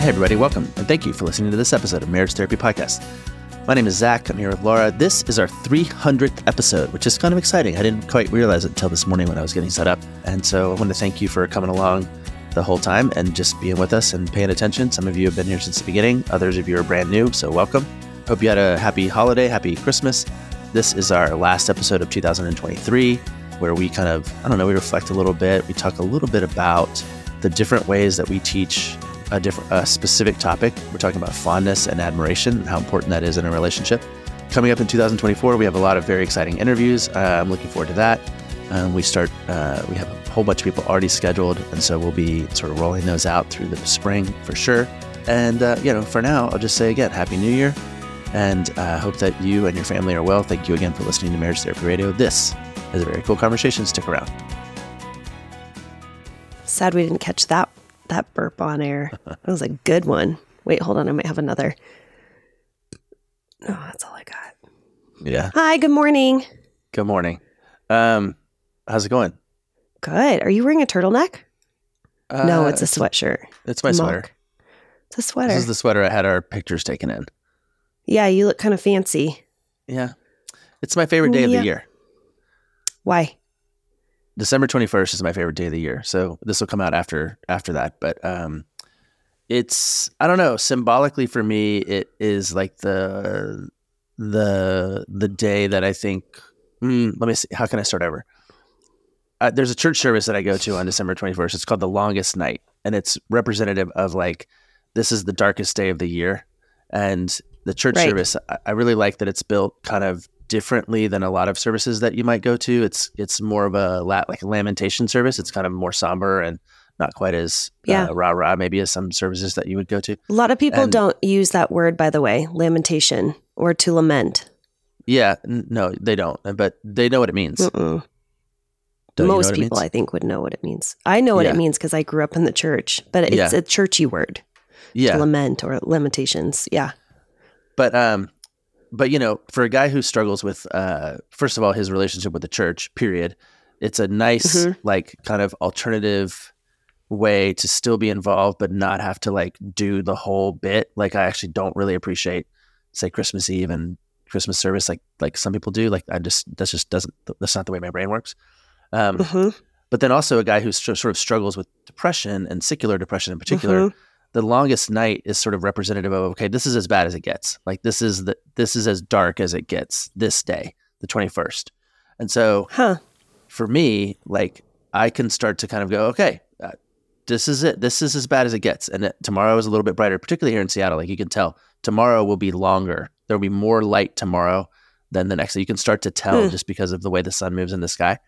Hey, everybody, welcome, and thank you for listening to this episode of Marriage Therapy Podcast. My name is Zach. I'm here with Laura. This is our 300th episode, which is kind of exciting. I didn't quite realize it until this morning when I was getting set up. And so I want to thank you for coming along the whole time and just being with us and paying attention. Some of you have been here since the beginning, others of you are brand new, so welcome. Hope you had a happy holiday, happy Christmas. This is our last episode of 2023, where we kind of, I don't know, we reflect a little bit. We talk a little bit about the different ways that we teach a different a specific topic. We're talking about fondness and admiration and how important that is in a relationship. Coming up in 2024, we have a lot of very exciting interviews. Uh, I'm looking forward to that. Um, we start. Uh, we have a whole bunch of people already scheduled, and so we'll be sort of rolling those out through the spring for sure. And uh, you know, for now, I'll just say again, Happy New Year, and I uh, hope that you and your family are well. Thank you again for listening to Marriage Therapy Radio. This is a very cool conversation. Stick around. Sad we didn't catch that that burp on air. That was a good one. Wait, hold on. I might have another. No, oh, that's all I got. Yeah. Hi, good morning. Good morning. Um, how's it going? Good. Are you wearing a turtleneck? Uh, no, it's a sweatshirt. It's my sweater. It's a sweater. This is the sweater I had our pictures taken in. Yeah, you look kind of fancy. Yeah. It's my favorite day yeah. of the year. Why? December 21st is my favorite day of the year. So this will come out after after that, but um it's I don't know, symbolically for me it is like the the the day that I think mm, let me see how can I start over? Uh, there's a church service that I go to on December 21st. It's called the longest night and it's representative of like this is the darkest day of the year and the church right. service I, I really like that it's built kind of differently than a lot of services that you might go to. It's it's more of a like a lamentation service. It's kind of more somber and not quite as uh, yeah. uh, rah rah maybe as some services that you would go to. A lot of people and, don't use that word, by the way, lamentation or to lament. Yeah, n- no, they don't, but they know what it means. Most people, I think, would know what it means. I know what yeah. it means because I grew up in the church, but it's yeah. a churchy word. Yeah, lament or lamentations. Yeah, but um, but you know, for a guy who struggles with, uh, first of all, his relationship with the church, period, it's a nice, mm-hmm. like, kind of alternative way to still be involved, but not have to like do the whole bit. Like, I actually don't really appreciate, say, Christmas Eve and Christmas service, like like some people do. Like, I just that's just doesn't that's not the way my brain works. Um, mm-hmm. But then also a guy who st- sort of struggles with depression and secular depression in particular. Mm-hmm the longest night is sort of representative of okay this is as bad as it gets. Like this is the this is as dark as it gets this day the 21st and so huh. for me like i can start to kind of go okay uh, this is it. This is as bad as it gets. And it, tomorrow is a little bit brighter particularly here in seattle. Like you can tell tomorrow will be longer. There will be more light tomorrow than the next. Day you can start to tell hmm. just because of the way the sun moves in the sky.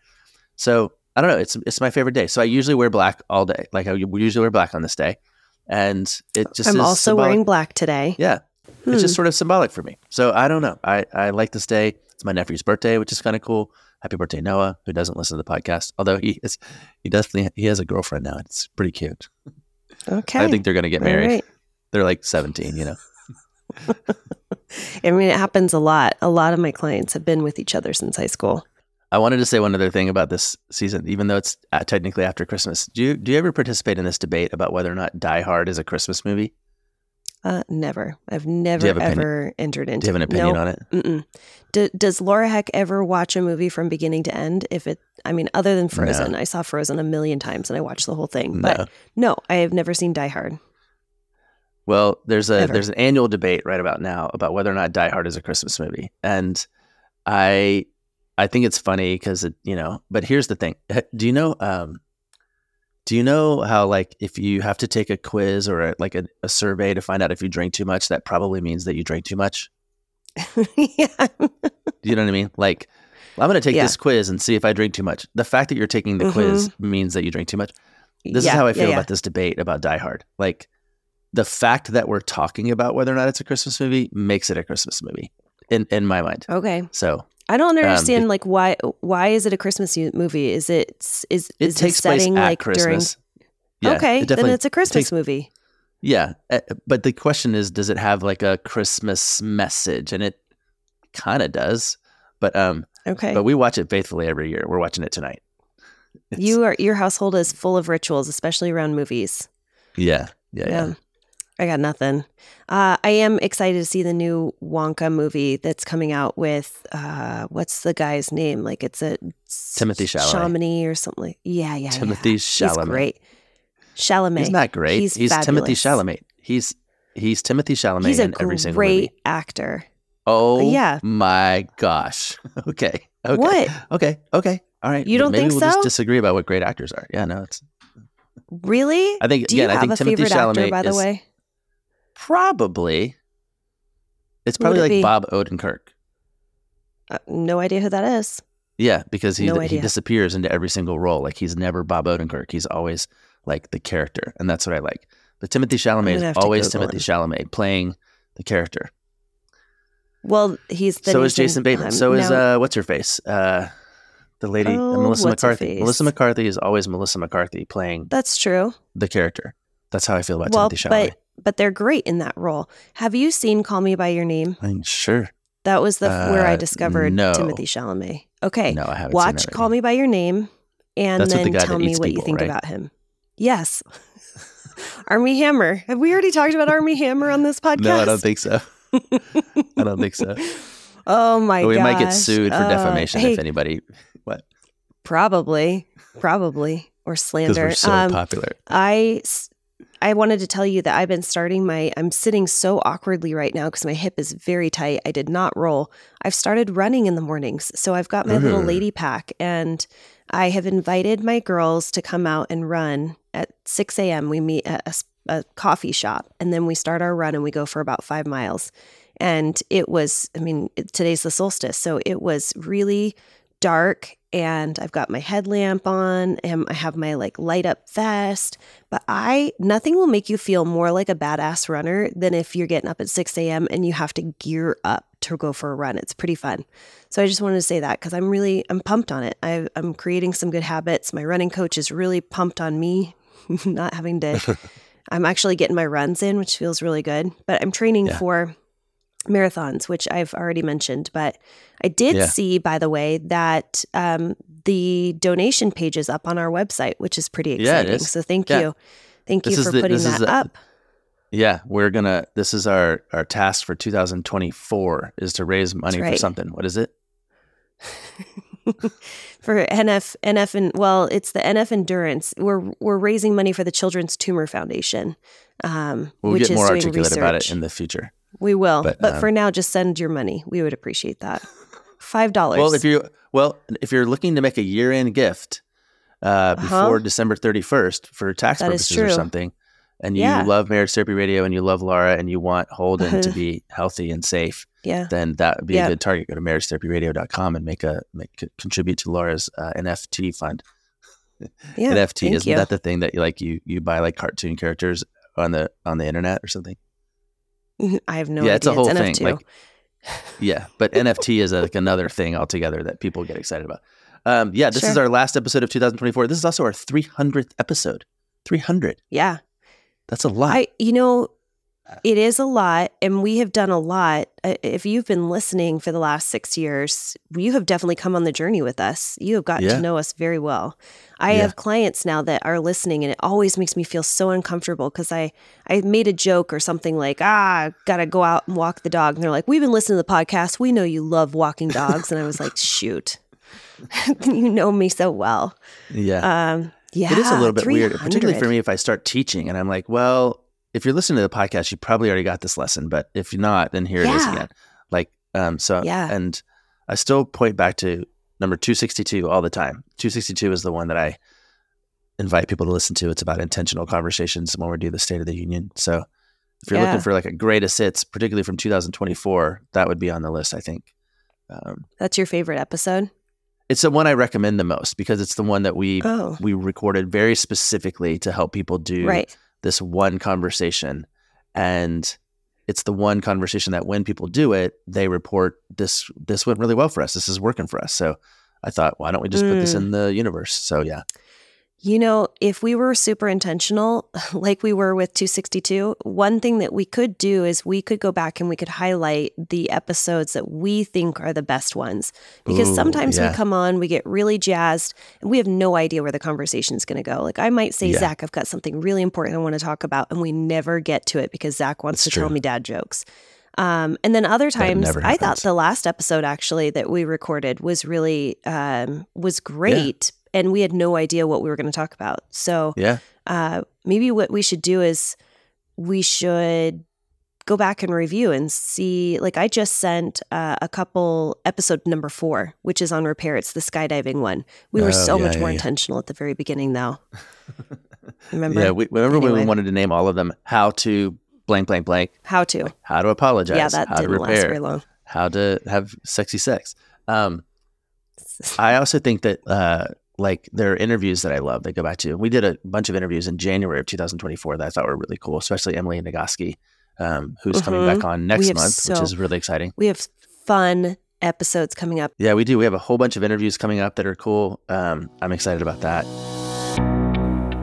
So i don't know. It's it's my favorite day. So i usually wear black all day. Like i usually wear black on this day and it just I'm also symbolic. wearing black today. Yeah, hmm. it's just hmm. sort of symbolic for me. So I don't know. I I like this day. It's my nephew's birthday, which is kind of cool. Happy birthday, Noah, who doesn't listen to the podcast. Although he is, he definitely he has a girlfriend now. It's pretty cute. Okay. I think they're going to get married. Right. They're like 17, you know. I mean, it happens a lot. A lot of my clients have been with each other since high school. I wanted to say one other thing about this season, even though it's uh, technically after Christmas. Do you do you ever participate in this debate about whether or not Die Hard is a Christmas movie? Uh, never. I've never ever entered into. Do you have an opinion on it? D- does Laura Heck ever watch a movie from beginning to end? If it, I mean, other than Frozen, no. I saw Frozen a million times and I watched the whole thing. But no, no I have never seen Die Hard. Well, there's a ever. there's an annual debate right about now about whether or not Die Hard is a Christmas movie, and I I think it's funny because it, you know. But here's the thing: Do you know? Um, do you know how like if you have to take a quiz or a, like a, a survey to find out if you drink too much, that probably means that you drink too much. yeah. you know what I mean? Like, well, I'm going to take yeah. this quiz and see if I drink too much. The fact that you're taking the mm-hmm. quiz means that you drink too much. This yeah, is how I feel yeah, about this debate about Die Hard. Like, the fact that we're talking about whether or not it's a Christmas movie makes it a Christmas movie in in my mind. Okay. So I don't um, understand um, like why why is it a Christmas movie? Is it is it is takes the setting place like Christmas. during yeah, Okay, it then it's a Christmas takes, movie. Yeah, eh, but the question is does it have like a Christmas message? And it kind of does. But um Okay. But we watch it faithfully every year. We're watching it tonight. It's, you are your household is full of rituals, especially around movies. Yeah. Yeah, yeah. yeah. I got nothing. Uh, I am excited to see the new Wonka movie that's coming out with uh, what's the guy's name? Like it's a Timothy Chalamet, Chamonix or something. Like, yeah, yeah, Timothy yeah. Chalamet. He's great. Chalamet. He's not great. He's, he's Timothy Chalamet. He's he's Timothy Chalamet he's a in every single great movie. actor. Oh yeah. my gosh. okay. Okay. What? Okay. Okay. All right. You don't Maybe think we'll so? just disagree about what great actors are. Yeah, no, it's Really? I think Do you again, I think a Timothy favorite Chalamet actor, by the is way? Probably it's probably it like be? Bob Odenkirk. Uh, no idea who that is. Yeah, because he No he disappears into every single role. Like he's never Bob Odenkirk. He's always like the character, and that's what I like. But Timothy Chalamet is always Timothy him. Chalamet playing the character. Well, he's then so is Jason Bateman. um, so is uh, what's her face? Uh, the lady uh, Oh, Melissa McCarthy. Melissa McCarthy is always Melissa McCarthy playing That's true. the character. That's how I feel about well, Timothy Chalamet. but but they're great in that role. Have you seen Call Me by Your Name? I mean, sure. That was the where I Uh, discovered no. Timothy Chalamet. Okay, No, I haven't. watch Call Me by Your Name, and That's with the then tell me what you think right? about him. Yes, Armie Hammer. Have we already talked about Armie Hammer on this podcast? No, I don't think so. I don't think so. Oh my But we might get sued for Uh, defamation hey, if anybody, what? probably, probably, or slander. we're so Um, popular. I I wanted to tell you that I've been starting my I'm sitting so awkwardly right now because my hip is very tight. I did not roll. I've started running in the mornings. So I've got my little lady pack and I have invited my girls to come out and run at 6 a.m. We meet at a coffee shop and then we start our run and we go for about five miles. And it was, I mean, today's the solstice. So it was really dark and I've got my headlamp on and I have my like light up vest. But I, nothing will make you feel more like a badass runner than if you're getting up at 6 a.m. and you have to gear up to go for a run. It's pretty fun. So I just wanted to say that because I'm really, I'm pumped on it. I, I'm creating some good habits. My running coach is really pumped on me, not having to, I'm actually getting my runs in, which feels really good. But I'm training Yeah. for marathons, which I've already mentioned. But I did Yeah. see, by the way, that um, the donation page is up on our website, which is pretty Yeah, exciting. is. So thank Yeah. you. Thank This you for the- putting that the- up. Yeah, we're gonna. This is our our task for 2024 is to raise money That's for something. What is it? for NF NF and well, it's the NF Endurance. We're we're raising money for the Children's Tumor Foundation, um, We'll which get is more articulate research. about it in the future. We will, but, but, um, for now, just send your money. We would appreciate that. Five dollars. Well, if you well, if you're looking to make a year-end gift uh, Uh-huh. before December 31st for tax That purposes or something, and you Yeah. love Marriage Therapy Radio and you love Laura and you want Holden to be healthy and safe, yeah, then that would be Yeah. a good target. Go to marriagetherapyradio.com and make a make contribute to Laura's uh, NFT fund. yeah. NFT isn't you. that the thing that you like you you buy like cartoon characters on the on the internet or something? I have no yeah, idea. it's a whole NF2. thing. Like, yeah, but NFT is like another thing altogether that people get excited about. Um, yeah, this is our last episode of 2024. This is also our 300th episode. 300. yeah. That's a lot. I, you know, it is a lot, and we have done a lot. If you've been listening for the last six years, you have definitely come on the journey with us. You have gotten Yeah. to know us very well. I Yeah. have clients now that are listening, and it always makes me feel so uncomfortable because I I made a joke or something like, "Ah, gotta go out and walk the dog," and they're like, "We've been listening to the podcast. We know you love walking dogs," and I was like, "Shoot." you know me so well. yeah. Um, yeah, it is a little bit weird, particularly for me if I start teaching and I'm like, well, if you're listening to the podcast, you probably already got this lesson, but if you're not, then here it is Yeah. again. Like, um, so, Yeah. and I still point back to number 262 all the time. 262 is the one that I invite people to listen to. It's about intentional conversations when we do the State of the Union. So if you're Yeah. looking for like a greatest hits, particularly from 2024, that would be on the list, I think. Um, That's your favorite episode? it's the one I recommend the most because it's the one that we Oh, we recorded very specifically to help people do right. This one conversation. And it's the one conversation that when people do it they report this this went really well for us. This is working for us. So i thought why don't we just put this Mm. in the universe? So yeah You know, if we were super intentional, like we were with 262, one thing that we could do is we could go back and we could highlight the episodes that we think are the best ones. Because Ooh, sometimes yeah. we come on, we get really jazzed, and we have no idea where the conversation is going to go. Like I might say, Yeah. Zach, I've got something really important I want to talk about, and we never get to it because Zach wants That's to tell me dad jokes. Um, and then other times, I thought the last episode actually that we recorded was really um, was great, and we had no idea what we were going to talk about. So Yeah. uh, maybe what we should do is we should go back and review and see. Like I just sent uh, a couple episode number four, which is on repair. It's the skydiving one. We were Oh, so yeah, much yeah, more yeah. intentional at the very beginning, though. Remember Yeah. We, remember when we wanted to name all of them how to blank, blank, blank, how to? how to apologize, Yeah, that how didn't last repair, very long. how to have sexy sex. Um, I also think that uh, like there are interviews that I love that go back to. We did a bunch of interviews in January of 2024 that I thought were really cool, especially Emily Nagoski, um, who's coming Mhm. back on next month, so- which is really exciting. We have fun episodes coming up. Yeah, we do. We have a whole bunch of interviews coming up that are cool. Um, I'm excited about that.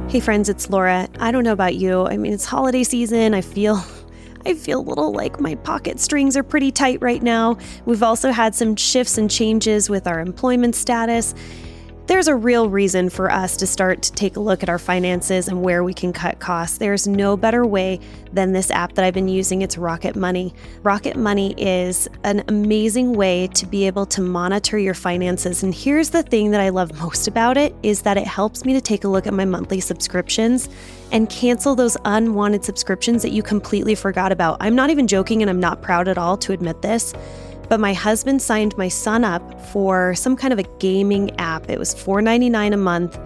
Hey friends, it's Laura. I don't know about you. I mean, it's holiday season. I feel I feel a little like my pocket strings are pretty tight right now. We've also had some shifts and changes with our employment status. There's a real reason for us to start to take a look at our finances and where we can cut costs. There's no better way than this app that I've been using. It's Rocket Money. Rocket Money is an amazing way to be able to monitor your finances. And here's the thing that I love most about it is that it helps me to take a look at my monthly subscriptions and cancel those unwanted subscriptions that you completely forgot about. I'm not even joking and I'm not proud at all to admit this. But my husband signed my son up for some kind of a gaming app. It was $4.99 a month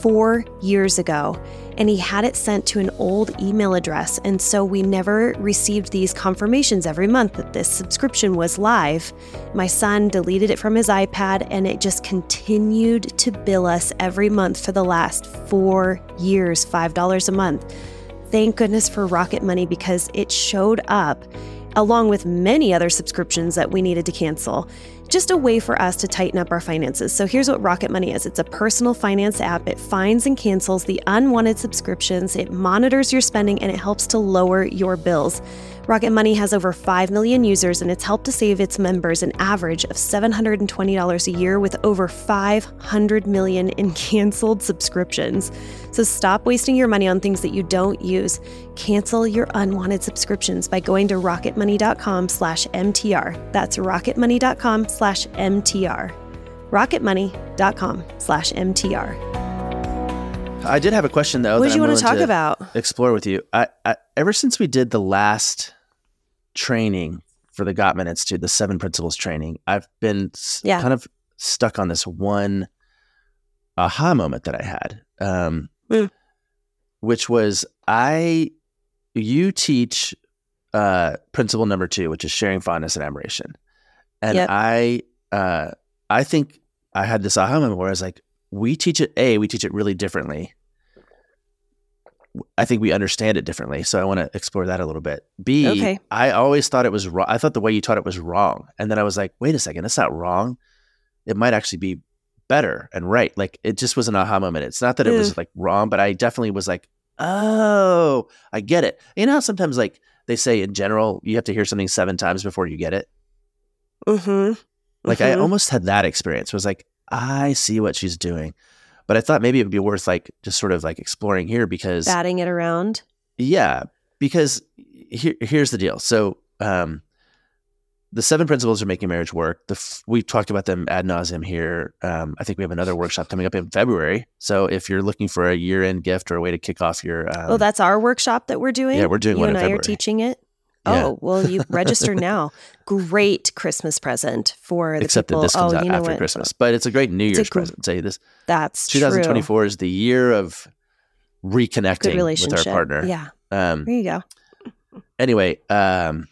four years ago, and he had it sent to an old email address. And so we never received these confirmations every month that this subscription was live. My son deleted it from his iPad, and it just continued to bill us every month for the last four years $5 a month. Thank goodness for Rocket Money because it showed up along with many other subscriptions that we needed to cancel. Just a way for us to tighten up our finances. So here's what Rocket Money is it's a personal finance app. It finds and cancels the unwanted subscriptions, it monitors your spending, and it helps to lower your bills. Rocket Money has over 5 million users and it's helped to save its members an average of $720 a year with over 500 million in canceled subscriptions. So stop wasting your money on things that you don't use. Cancel your unwanted subscriptions by going to rocketmoney.com slash MTR. That's rocketmoney.com slash MTR. rocketmoney.com slash MTR. I did have a question though. What did you I'm want to talk about? Explore with you. I, I ever since we did the last training for the Gottman Institute, the Seven Principles training, I've been Yeah. kind of stuck on this one aha moment that I had, um, Mm. which was I. You teach uh, principle number two, which is sharing fondness and admiration, and Yep. I, uh, I think I had this aha moment where I was like, we teach it. A, we teach it really differently. I think we understand it differently. So I want to explore that a little bit. B, I Okay. I always thought it was wrong. I thought the way you taught it was wrong. And then I was like, wait a second, that's not wrong. It might actually be better and right. Like it just was an aha moment. It's not that it was like wrong, but I definitely was like, oh, I get it. You know, sometimes like they say in general, you have to hear something seven times before you get it. Mm-hmm. Like I almost had that experience. Was like, I see what she's doing. But I thought maybe it would be worth like just sort of like exploring here because batting it around. yeah, because here, here's the deal. So, um, the seven principles of making marriage work. The f- we've talked about them ad nauseum here. Um, I think we have another workshop coming up in February. So if you're looking for a year-end gift or a way to kick off your, um, oh, that's our workshop that we're doing. yeah, we're doing you one and in I are teaching it. Yeah. Oh well, you register now. Great Christmas present for the except people. that this comes oh, out after what? Christmas, but it's a great New It's Year's gr- present. Say this That's 2024 is the year of reconnecting with our partner. Yeah, Um, there you go. anyway, um,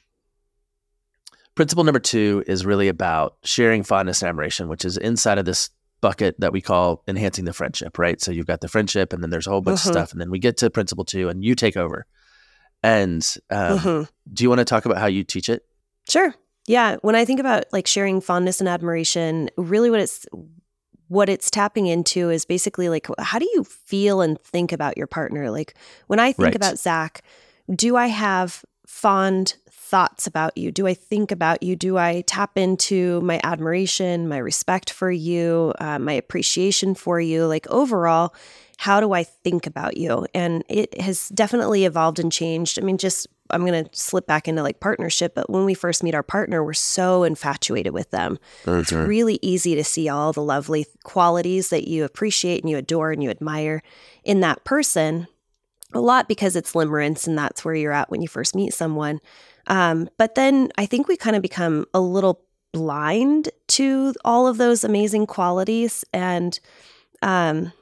principle number two is really about sharing fondness and admiration, which is inside of this bucket that we call enhancing the friendship, right? So you've got the friendship, and then there's a whole bunch Mhm. of stuff, and then we get to principle two, and you take over. And um, Mhm. do you want to talk about how you teach it? Sure. Yeah. When I think about like sharing fondness and admiration, really what it's what it's tapping into is basically like, how do you feel and think about your partner? Like, when I think Right. about Zach, do I have fond thoughts about you? Do I think about you? Do I tap into my admiration, my respect for you, uh, my appreciation for you? Like, overall, how do I think about you? And it has definitely evolved and changed. I mean, just I'm going to slip back into like partnership, but when we first meet our partner, we're so infatuated with them. It's really easy to see all the lovely qualities that you appreciate and you adore and you admire in that person. A lot because it's limerence and that's where you're at when you first meet someone. Um, but then I think we kind of become a little blind to all of those amazing qualities. And, um,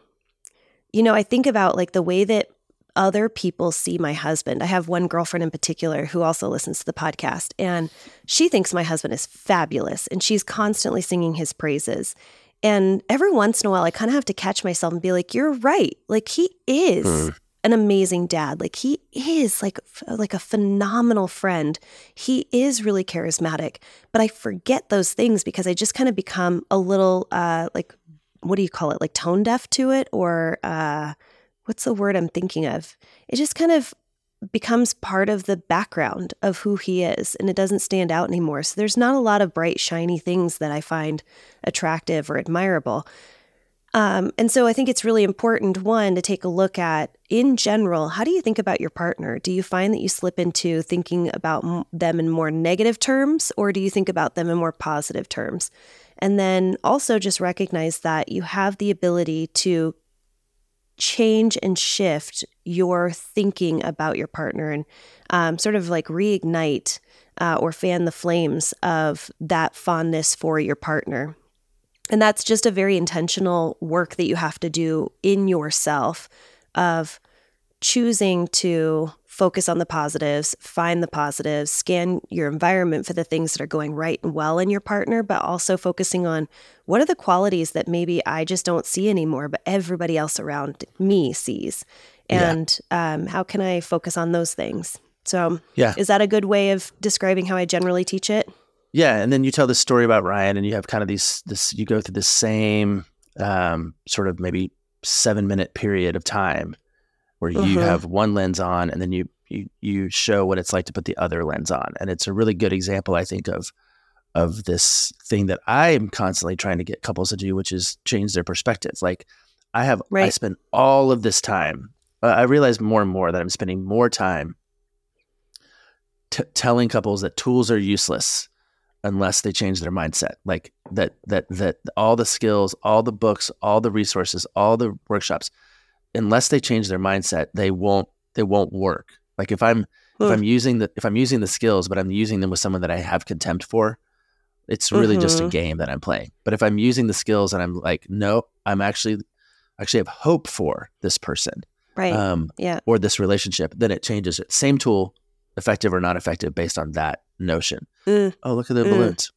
you know, I think about like the way that other people see my husband. I have one girlfriend in particular who also listens to the podcast, and she thinks my husband is fabulous, and she's constantly singing his praises. And every once in a while, I kind of have to catch myself and be like, "You're right. Like he is an amazing dad. Like he is like like a phenomenal friend. He is really charismatic." But I forget those things because I just kind of become a little uh, like what do you call it? Like tone deaf to it, or uh, what's the word I'm thinking of? It just kind of becomes part of the background of who he is and it doesn't stand out anymore. So there's not a lot of bright, shiny things that I find attractive or admirable. Um, and so I think it's really important, one, to take a look at, in general, how do you think about your partner? Do you find that you slip into thinking about them in more negative terms, or do you think about them in more positive terms? And then also just recognize that you have the ability to change and shift your thinking about your partner and um, sort of like reignite uh, or fan the flames of that fondness for your partner. And that's just a very intentional work that you have to do in yourself of choosing to focus on the positives, find the positives, scan your environment for the things that are going right and well in your partner, but also focusing on what are the qualities that maybe I just don't see anymore, but everybody else around me sees. Yeah. And um, how can I focus on those things? So, Yeah. is that a good way of describing how I generally teach it? Yeah, and then you tell this story about Ryan, and you have kind of these this you go through the same um, sort of maybe seven minute period of time where you Mhm. have one lens on, and then you you you show what it's like to put the other lens on, and it's a really good example, I think, of of this thing that I am constantly trying to get couples to do, which is change their perspective. Like I have, I spend all of this time. Uh, I realize more and more that I'm spending more time t- telling couples that tools are useless unless they change their mindset like that that that all the skills all the books all the resources all the workshops unless they change their mindset they won't they won't work like if i'm if Hmm. i'm using the if i'm using the skills but i'm using them with someone that i have contempt for it's really just a Mhm. game that i'm playing but if i'm using the skills and i'm like no i'm actually actually have hope for this person Right. um yeah. or this relationship then it changes it same tool effective or not effective based on that notion Mm. oh look at the Mm. balloons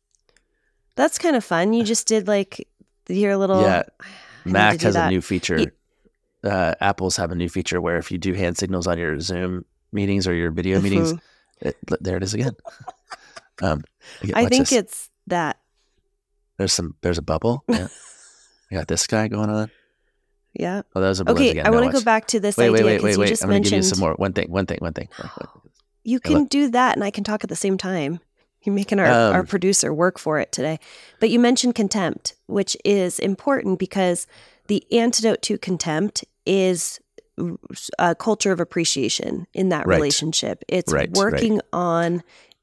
That's kind of fun. You just did like your little. Yeah. To Mac has a new feature. Uh, Apple's have a new feature where if you do hand signals on your Zoom meetings or your video meetings, Mhm. it, there it is again. um, okay, I think this. it's that. there's some there's a bubble. Yeah, I got this guy going on. Yeah. Oh, that was a Okay. again. I No, want to go back to this Wait, idea wait, wait, wait, you wait. I'm gonna give you some more. One thing, one thing, one thing. Wait, wait. you can do that, and I can talk at the same time. You're making our, our Um, producer work for it today. But you mentioned contempt, which is important because the antidote to contempt is a culture of appreciation in that Right. relationship. It's Right, right. working on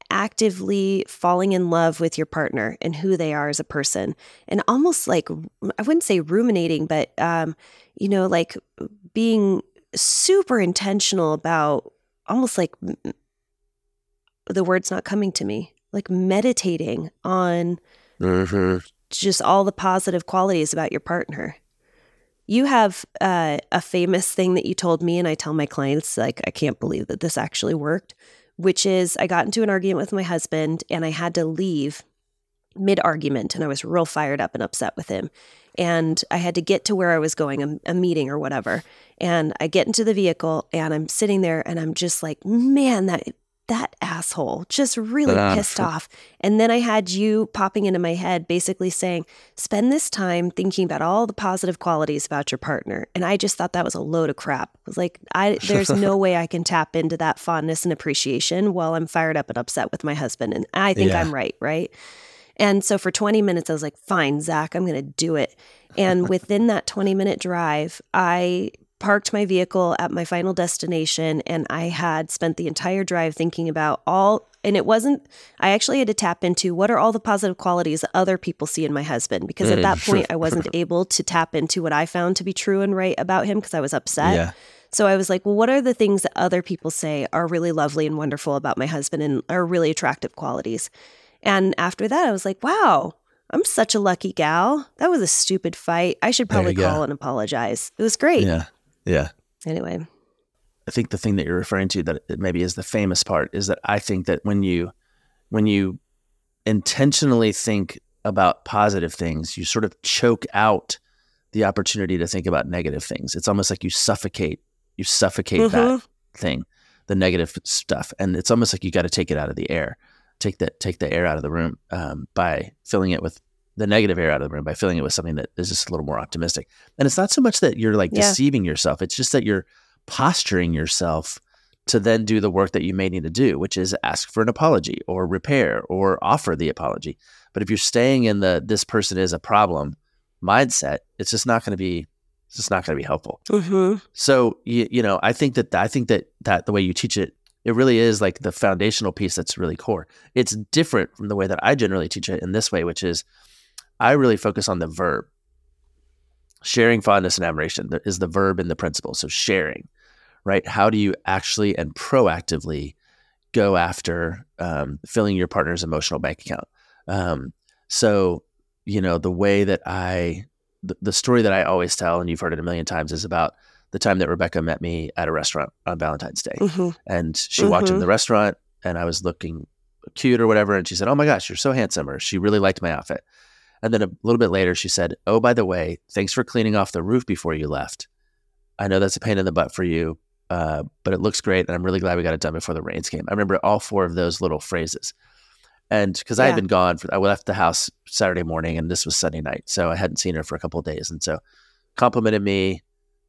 actively falling in love with your partner and who they are as a person and almost like i wouldn't say ruminating but um you know like being super intentional about almost like the word's not coming to me like meditating on Mhm. just all the positive qualities about your partner. You have uh, a famous thing that you told me and i tell my clients like i can't believe that this actually worked which is i got into an argument with my husband and i had to leave mid argument and i was real fired up and upset with him. And i had to get to where i was going a, a meeting or whatever. And i get into the vehicle and i'm sitting there and i'm just like man that that asshole just really pissed off. And then I had you popping into my head, basically saying, spend this time thinking about all the positive qualities about your partner. And I just thought that was a load of crap. I was like, I there's no way I can tap into that fondness and appreciation while I'm fired up and upset with my husband. And I think yeah. I'm right, right? And so for 20 minutes, I was like, fine, Zach, I'm going to do it. And within that 20 minute drive, I parked my vehicle at my final destination and I had spent the entire drive thinking about all and it wasn't I actually had to tap into what are all the positive qualities that other people see in my husband because at mm, that point I wasn't able to tap into what I found to be true and right about him because I was upset. Yeah. So I was like, well, what are the things that other people say are really lovely and wonderful about my husband and are really attractive qualities? And after that I was like, wow, I'm such a lucky gal. That was a stupid fight. I should probably call go. and apologize. It was great. Yeah. Yeah. Anyway, I think the thing that you're referring to that maybe is the famous part is that I think that when you when you intentionally think about positive things, you sort of choke out the opportunity to think about negative things. It's almost like you suffocate you suffocate mm-hmm. that thing, the negative stuff, and it's almost like you got to take it out of the air, take that take the air out of the room um, by filling it with the negative air out of the room by filling it with something that is just a little more optimistic. And it's not so much that you're like yeah. deceiving yourself, it's just that you're posturing yourself to then do the work that you may need to do, which is ask for an apology or repair or offer the apology. But if you're staying in the this person is a problem mindset, it's just not going to be it's just not going to be helpful. Mm-hmm. So you, you know, I think that I think that that the way you teach it, it really is like the foundational piece that's really core. It's different from the way that I generally teach it in this way, which is I really focus on the verb. Sharing fondness and admiration is the verb in the principle. So sharing, right? How do you actually and proactively go after um, filling your partner's emotional bank account? Um, so, you know, the way that I, the, the story that I always tell, and you've heard it a million times, is about the time that Rebecca met me at a restaurant on Valentine's Day. Mm-hmm. And she mm-hmm. walked in the restaurant and I was looking cute or whatever. And she said, Oh my gosh, you're so handsome. Or she really liked my outfit. And then a little bit later, she said, Oh, by the way, thanks for cleaning off the roof before you left. I know that's a pain in the butt for you, uh, but it looks great. And I'm really glad we got it done before the rains came. I remember all four of those little phrases. And because yeah. I had been gone, for, I left the house Saturday morning and this was Sunday night. So I hadn't seen her for a couple of days. And so complimented me.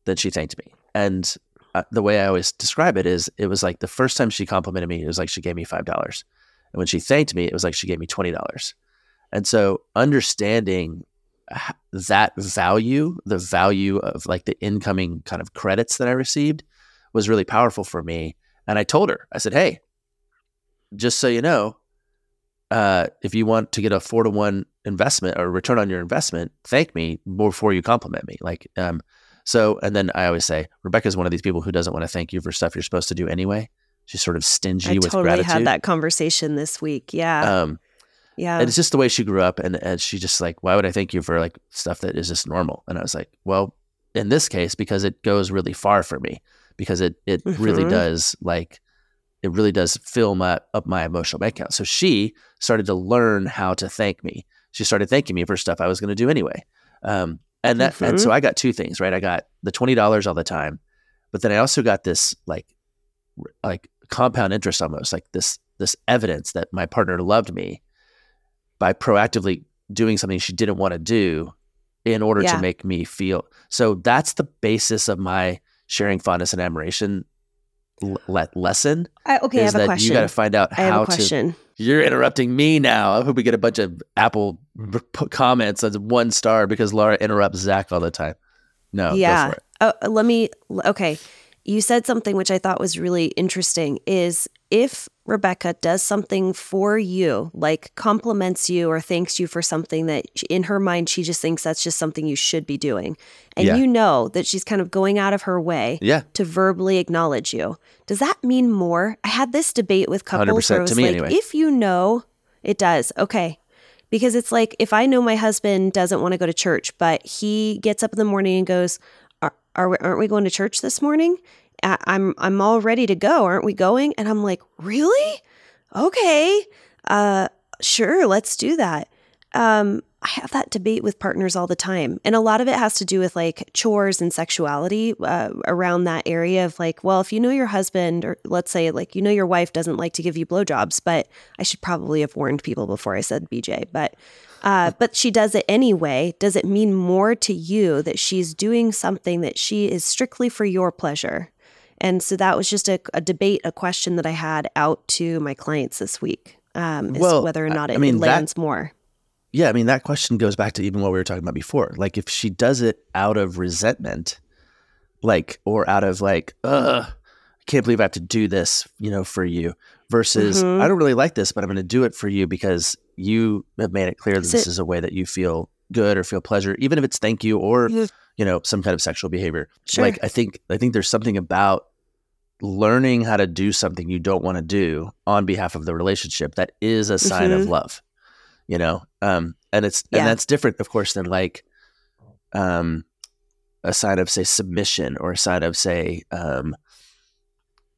Then she thanked me. And uh, the way I always describe it is it was like the first time she complimented me, it was like she gave me $5. And when she thanked me, it was like she gave me $20. And so understanding that value, the value of like the incoming kind of credits that I received was really powerful for me. And I told her, I said, Hey, just so you know, uh, if you want to get a four to one investment or return on your investment, thank me before you compliment me. Like, um, so, and then I always say, Rebecca's one of these people who doesn't want to thank you for stuff you're supposed to do anyway. She's sort of stingy I with totally gratitude. had that conversation this week. Yeah. Um, yeah. And it's just the way she grew up. And, and she just like, why would I thank you for like stuff that is just normal? And I was like, well, in this case, because it goes really far for me, because it, it mm-hmm. really does like, it really does fill my, up my emotional bank account. So she started to learn how to thank me. She started thanking me for stuff I was going to do anyway. Um, and that, mm-hmm. and so mm-hmm. I got two things, right? I got the $20 all the time, but then I also got this like, like compound interest almost like this, this evidence that my partner loved me by proactively doing something she didn't want to do in order yeah. to make me feel. So that's the basis of my sharing fondness and admiration le- lesson. I, okay, I have a question. You got to find out I how to. You're interrupting me now. I hope we get a bunch of Apple comments as one star because Laura interrupts Zach all the time. No, yeah. Oh, let me. Okay, you said something which I thought was really interesting. Is if Rebecca does something for you, like compliments you or thanks you for something that in her mind she just thinks that's just something you should be doing, and yeah. you know that she's kind of going out of her way yeah. to verbally acknowledge you, does that mean more? I had this debate with couples where it was like, anyway. if you know, it does. Okay. Because it's like if I know my husband doesn't want to go to church, but he gets up in the morning and goes, are, are we, aren't we going to church this morning? I'm I'm all ready to go. Aren't we going? And I'm like, really? Okay, uh, sure, let's do that. Um, I have that debate with partners all the time. And a lot of it has to do with like chores and sexuality uh, around that area of like, well, if you know your husband, or let's say like you know your wife doesn't like to give you blowjobs, but I should probably have warned people before I said BJ, but. Uh, but she does it anyway. Does it mean more to you that she's doing something that she is strictly for your pleasure? And so that was just a, a debate, a question that I had out to my clients this week. Um, is well, whether or not it, I mean, lands that, more. Yeah, I mean that question goes back to even what we were talking about before. Like if she does it out of resentment, like or out of like, ugh, I can't believe I have to do this, you know, for you. Versus, mm-hmm. I don't really like this, but I'm going to do it for you because you have made it clear that this is a way that you feel good or feel pleasure, even if it's thank you or. You know some kind of sexual behavior. Sure. Like I think I think there's something about learning how to do something you don't want to do on behalf of the relationship that is a sign mm-hmm. of love you know um and it's yeah. and that's different of course than like um a sign of say submission or a sign of say um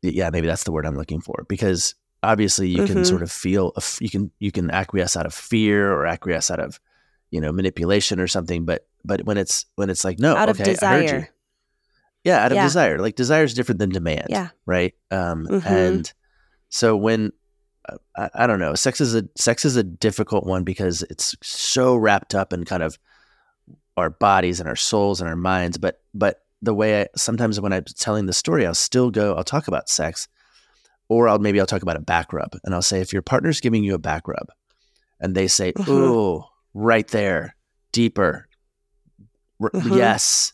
yeah maybe that's the word i'm looking for because obviously you mm-hmm. can sort of feel you can you can acquiesce out of fear or acquiesce out of you know manipulation or something but but when it's when it's like no out okay, of desire yeah out of yeah. desire like desire is different than demand yeah right um mm-hmm. and so when I, I, don't know. Sex is a sex is a difficult one because it's so wrapped up in kind of our bodies and our souls and our minds. But but the way I sometimes when I'm telling the story, I'll still go. I'll talk about sex, or I'll maybe I'll talk about a back rub, and I'll say if your partner's giving you a back rub, and they say, mm-hmm. "Ooh, right there, deeper." Mm-hmm. Yes.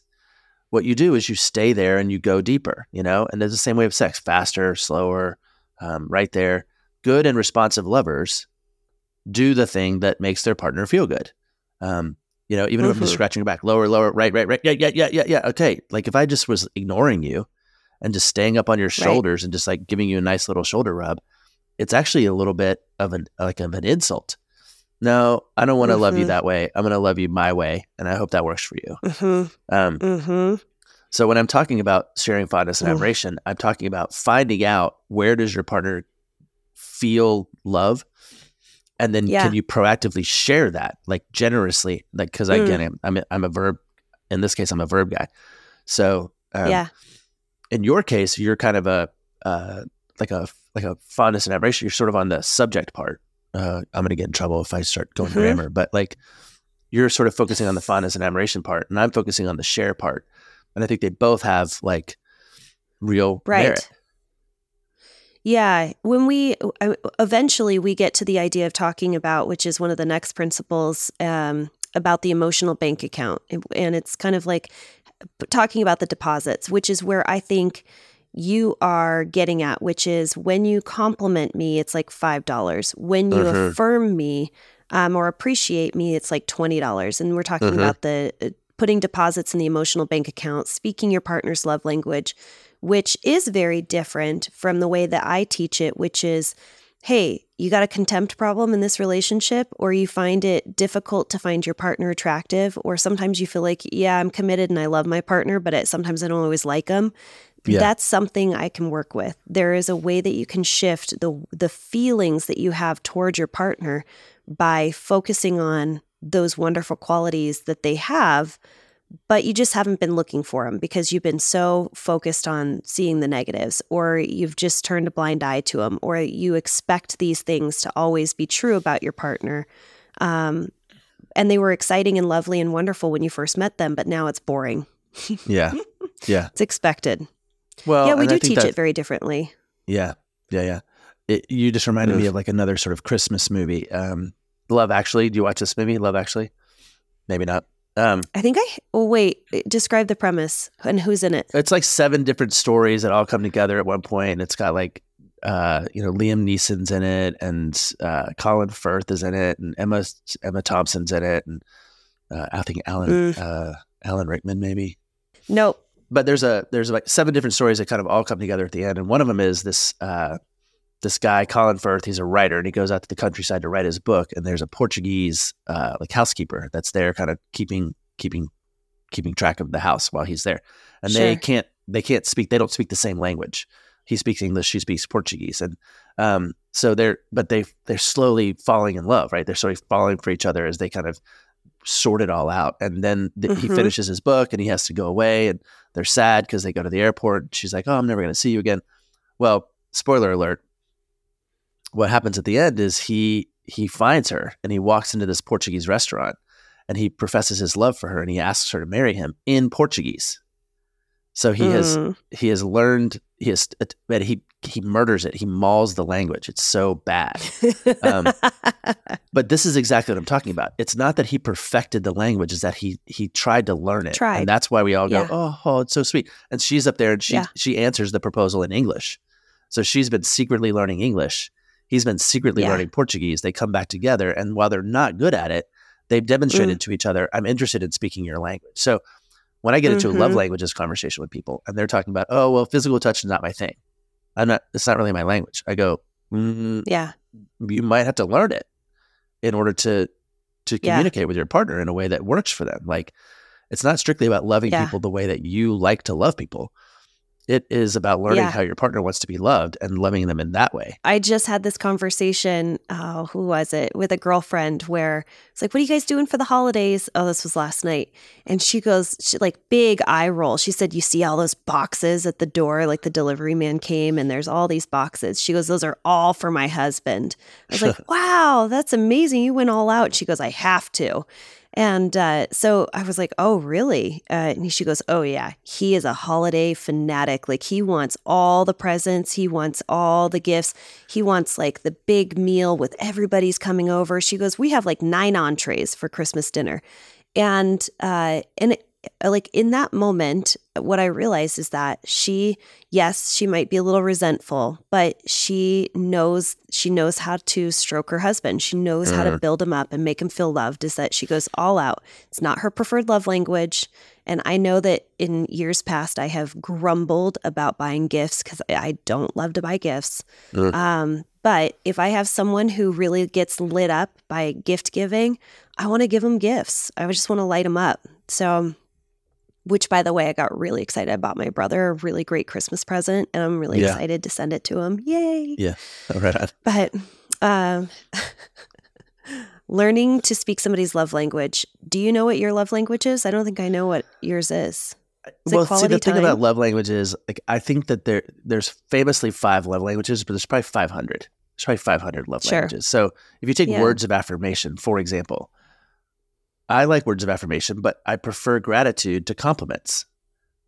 What you do is you stay there and you go deeper, you know. And there's the same way of sex: faster, slower, um, right there good and responsive lovers do the thing that makes their partner feel good. Um, you know, even mm-hmm. if I'm just mm-hmm. scratching your back, lower, lower, right, right, right, yeah, yeah, yeah, yeah, yeah. Okay, like if I just was ignoring you and just staying up on your shoulders right. and just like giving you a nice little shoulder rub, it's actually a little bit of an like of an insult. No, I don't want to mm-hmm. love you mm-hmm. that way. I'm going to love you my way, and I hope that works for you. Mm-hmm. Um, mm-hmm. so when I'm talking about sharing fondness and admiration, I'm talking about finding out where does your partner feel love and then yeah. can you proactively share that like generously like because mm. again I'm, I'm a, I'm a verb in this case I'm a verb guy so um, yeah in your case you're kind of a uh, like a like a fondness and admiration you're sort of on the subject part uh, I'm gonna get in trouble if I start going mm-hmm. grammar but like you're sort of focusing on the fondness and admiration part and I'm focusing on the share part and I think they both have like real right. merit yeah, when we uh, eventually we get to the idea of talking about, which is one of the next principles um, about the emotional bank account, and it's kind of like talking about the deposits, which is where I think you are getting at, which is when you compliment me, it's like five dollars. When you uh-huh. affirm me um, or appreciate me, it's like twenty dollars. And we're talking uh-huh. about the uh, putting deposits in the emotional bank account, speaking your partner's love language which is very different from the way that I teach it, which is hey, you got a contempt problem in this relationship, or you find it difficult to find your partner attractive, or sometimes you feel like, yeah, I'm committed and I love my partner, but it, sometimes I don't always like them. Yeah. That's something I can work with. There is a way that you can shift the the feelings that you have towards your partner by focusing on those wonderful qualities that they have but you just haven't been looking for them because you've been so focused on seeing the negatives, or you've just turned a blind eye to them, or you expect these things to always be true about your partner. Um, and they were exciting and lovely and wonderful when you first met them, but now it's boring. yeah. Yeah. it's expected. Well, yeah, we do teach that, it very differently. Yeah. Yeah. Yeah. It, you just reminded Oof. me of like another sort of Christmas movie. Um, Love Actually. Do you watch this movie? Love Actually? Maybe not. Um, I think I. Oh wait, describe the premise and who's in it. It's like seven different stories that all come together at one point. and it's got like, uh, you know, Liam Neeson's in it, and uh, Colin Firth is in it, and Emma Emma Thompson's in it, and uh, I think Alan mm. uh, Alan Rickman maybe. Nope. But there's a there's like seven different stories that kind of all come together at the end, and one of them is this uh, this guy Colin Firth. He's a writer, and he goes out to the countryside to write his book. And there's a Portuguese uh, like housekeeper that's there, kind of keeping keeping keeping track of the house while he's there. And sure. they can't they can't speak. They don't speak the same language. He speaks English. She speaks Portuguese, and um, so they're but they they're slowly falling in love, right? They're sort of falling for each other as they kind of sort it all out. And then th- Mhm. he finishes his book and he has to go away and they're sad because they go to the airport. She's like, "Oh, I'm never going to see you again." Well, spoiler alert. What happens at the end is he he finds her and he walks into this Portuguese restaurant and he professes his love for her and he asks her to marry him in Portuguese. So he has Mm. he has learned he has but he he murders it. He mauls the language. It's so bad. Um, But this is exactly what I'm talking about. It's not that he perfected the language; is that he he tried to learn it, Tried. and that's why we all go, Yeah. "Oh, oh, it's so sweet." And she's up there, and she Yeah. she answers the proposal in English. So she's been secretly learning English. He's been secretly Yeah. learning Portuguese. They come back together, and while they're not good at it, they've demonstrated Mm. to each other, "I'm interested in speaking your language." So when I get into a love languages conversation with people, and they're talking about, "Oh, well, physical touch is not my thing," I'm not. It's not really my language. I go, mm, yeah. you might have to learn it in order to to Yeah. communicate with your partner in a way that works for them. Like it's not strictly about loving Yeah. people the way that you like to love people. It is about learning Yeah. how your partner wants to be loved and loving them in that way. I just had this conversation. Oh, who was it? With a girlfriend where it's like, what are you guys doing for the holidays? Oh, this was last night. And she goes, she like big eye roll. She said, You see all those boxes at the door? Like the delivery man came and there's all these boxes. She goes, Those are all for my husband. I was like, Wow, that's amazing. You went all out. She goes, I have to. And uh, so I was like, oh, really? Uh, and she goes, oh, yeah. He is a holiday fanatic. Like, he wants all the presents, he wants all the gifts. He wants like the big meal with everybody's coming over. She goes, we have like nine entrees for Christmas dinner. And, uh, and like in that moment, what I realized is that she, yes, she might be a little resentful, but she knows she knows how to stroke her husband. She knows how to Mhm. build him up and make him feel loved. Is that she goes all out. It's not her preferred love language, and I know that in years past I have grumbled about buying gifts because I don't love to buy gifts. Mm. Um, but if I have someone who really gets lit up by gift giving, I want to give them gifts. I just want to light them up. So which by the way, I got really excited about my brother, a really great Christmas present, and I'm really Yeah. excited to send it to him. Yay. Yeah. right on. But um learning to speak somebody's love language. Do you know what your love language is? I don't think I know what yours is. Is well, see, the thing about love languages, like I think that there there's famously five love languages, but there's probably 500. There's probably 500 love Sure. languages. So if you take Yeah. words of affirmation, for example, I like words of affirmation, but I prefer gratitude to compliments.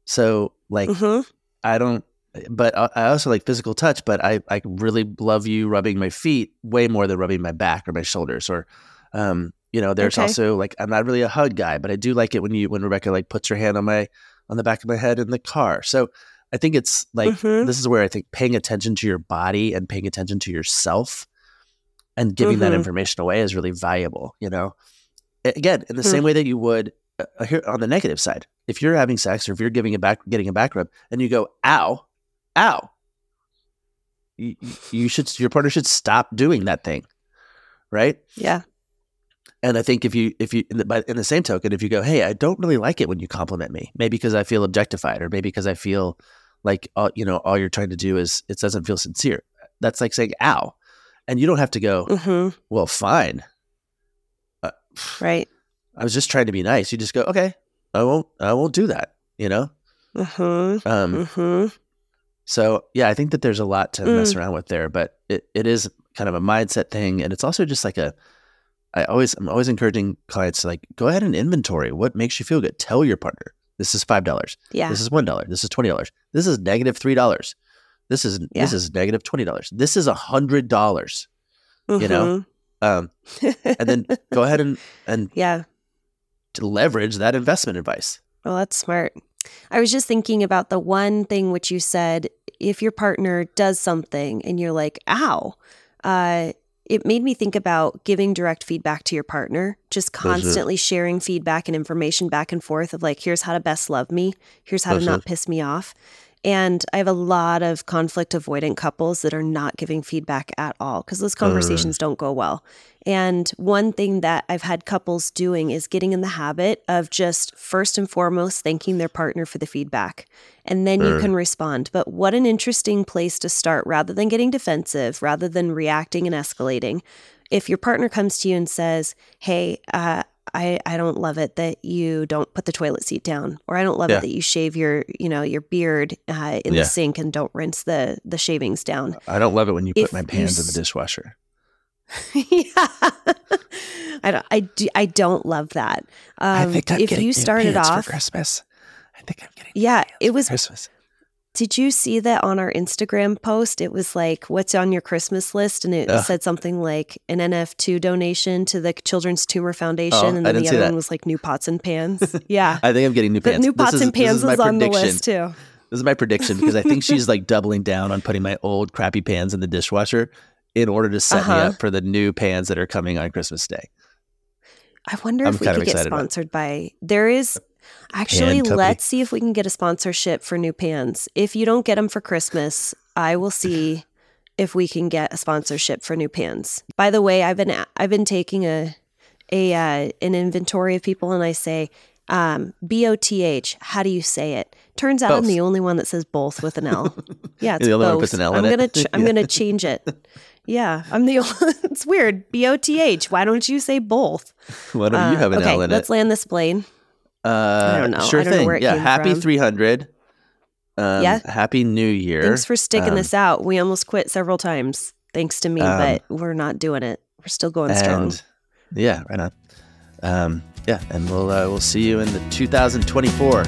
So like Mhm. I don't, but I also like physical touch, but I, I really love you rubbing my feet way more than rubbing my back or my shoulders. Or, um, you know, there's Okay. also like, I'm not really a hug guy, but I do like it when you, when Rebecca like puts her hand on my, on the back of my head in the car. So I think it's like, Mhm. this is where I think paying attention to your body and paying attention to yourself and giving that Mhm. information away is really valuable, you know? Again, in the Hmm. same way that you would uh, uh, here on the negative side, if you're having sex or if you're giving a back, getting a back rub, and you go, "Ow, ow," you, you should, your partner should stop doing that thing, right? Yeah. And I think if you, if you, in the, but in the same token, if you go, "Hey, I don't really like it when you compliment me," maybe because I feel objectified, or maybe because I feel like, all, you know, all you're trying to do is it doesn't feel sincere. That's like saying, "Ow," and you don't have to go, Mhm. "Well, fine." Right. I was just trying to be nice. You just go, okay, I won't, I won't do that. You know. Mhm. Um, Mhm. So yeah, I think that there's a lot to mess Mm. around with there, but it, it is kind of a mindset thing, and it's also just like a. I always, I'm always encouraging clients to like go ahead and inventory what makes you feel good. Tell your partner this is five dollars. Yeah. This is one dollar. This is twenty dollars. This is negative three dollars. This is this Yeah. is negative twenty dollars. This is a hundred dollars. you know, Um, and then go ahead and and yeah. to leverage that investment advice. Well, that's smart. I was just thinking about the one thing which you said if your partner does something and you're like, ow, uh, it made me think about giving direct feedback to your partner, just constantly sharing feedback and information back and forth of like, here's how to best love me, here's how to not piss me off. And I have a lot of conflict avoidant couples that are not giving feedback at all because those conversations don't go well. And one thing that I've had couples doing is getting in the habit of just first and foremost thanking their partner for the feedback. And then you Mm. can respond. But what an interesting place to start rather than getting defensive, rather than reacting and escalating. If your partner comes to you and says, Hey, uh, I, I don't love it that you don't put the toilet seat down, or I don't love Yeah. it that you shave your you know your beard uh, in Yeah. the sink and don't rinse the the shavings down. I don't love it when you If put my pans in the dishwasher. yeah, I don't I do I don't love that. Um, if you started off, Christmas. I think I'm getting yeah, it was Christmas. Did you see that on our Instagram post? It was like, what's on your Christmas list? And it Ugh. said something like an NF2 donation to the Children's Tumor Foundation. Oh, and then the other one was like new pots and pans. Yeah. I think I'm getting new the pans. new pots is- and pans is was on the list too. This is my prediction because I think she's like doubling down on putting my old crappy pans in the dishwasher in order to set me Uh-huh. up for the new pans that are coming on Christmas Day. I wonder I'm if we could get excited about it. sponsored by. There is actually. Let's see if we can get a sponsorship for new pans. If you don't get them for Christmas, I will see if we can get a sponsorship for new pans. By the way, I've been I've been taking a a uh, an inventory of people, and I say. Um, B O T H. How do you say it? Turns out I'm the only one that says both with an L. Yeah, it's the only one both. puts an L I'm in it? gonna ch- I'm gonna change it. Yeah, I'm the. only It's weird. B O T H. Why don't you say both? Why don't you Uh, have an okay, L in it? let's land this plane. Uh, don't know. Sure don't know thing. it yeah. Happy from. 300. Um, Yeah. Happy New Year. Thanks for sticking Um, this out. We almost quit several times, thanks to me, Um, but we're not doing it. We're still going strong. and yeah, right on. Um, yeah, and we'll uh, we'll see you in the 2024.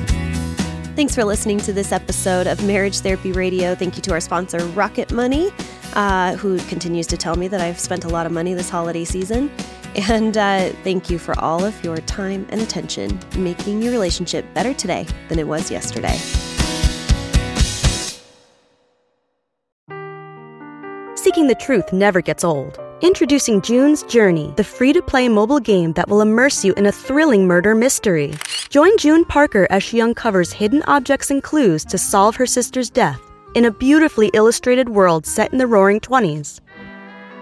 Thanks for listening to this episode of Marriage Therapy Radio. Thank you to our sponsor, Rocket Money, uh, who continues to tell me that I've spent a lot of money this holiday season. And uh, thank you for all of your time and attention, making your relationship better today than it was yesterday. Seeking the truth never gets old. Introducing June's Journey, the free to play mobile game that will immerse you in a thrilling murder mystery. Join June Parker as she uncovers hidden objects and clues to solve her sister's death in a beautifully illustrated world set in the roaring 20s.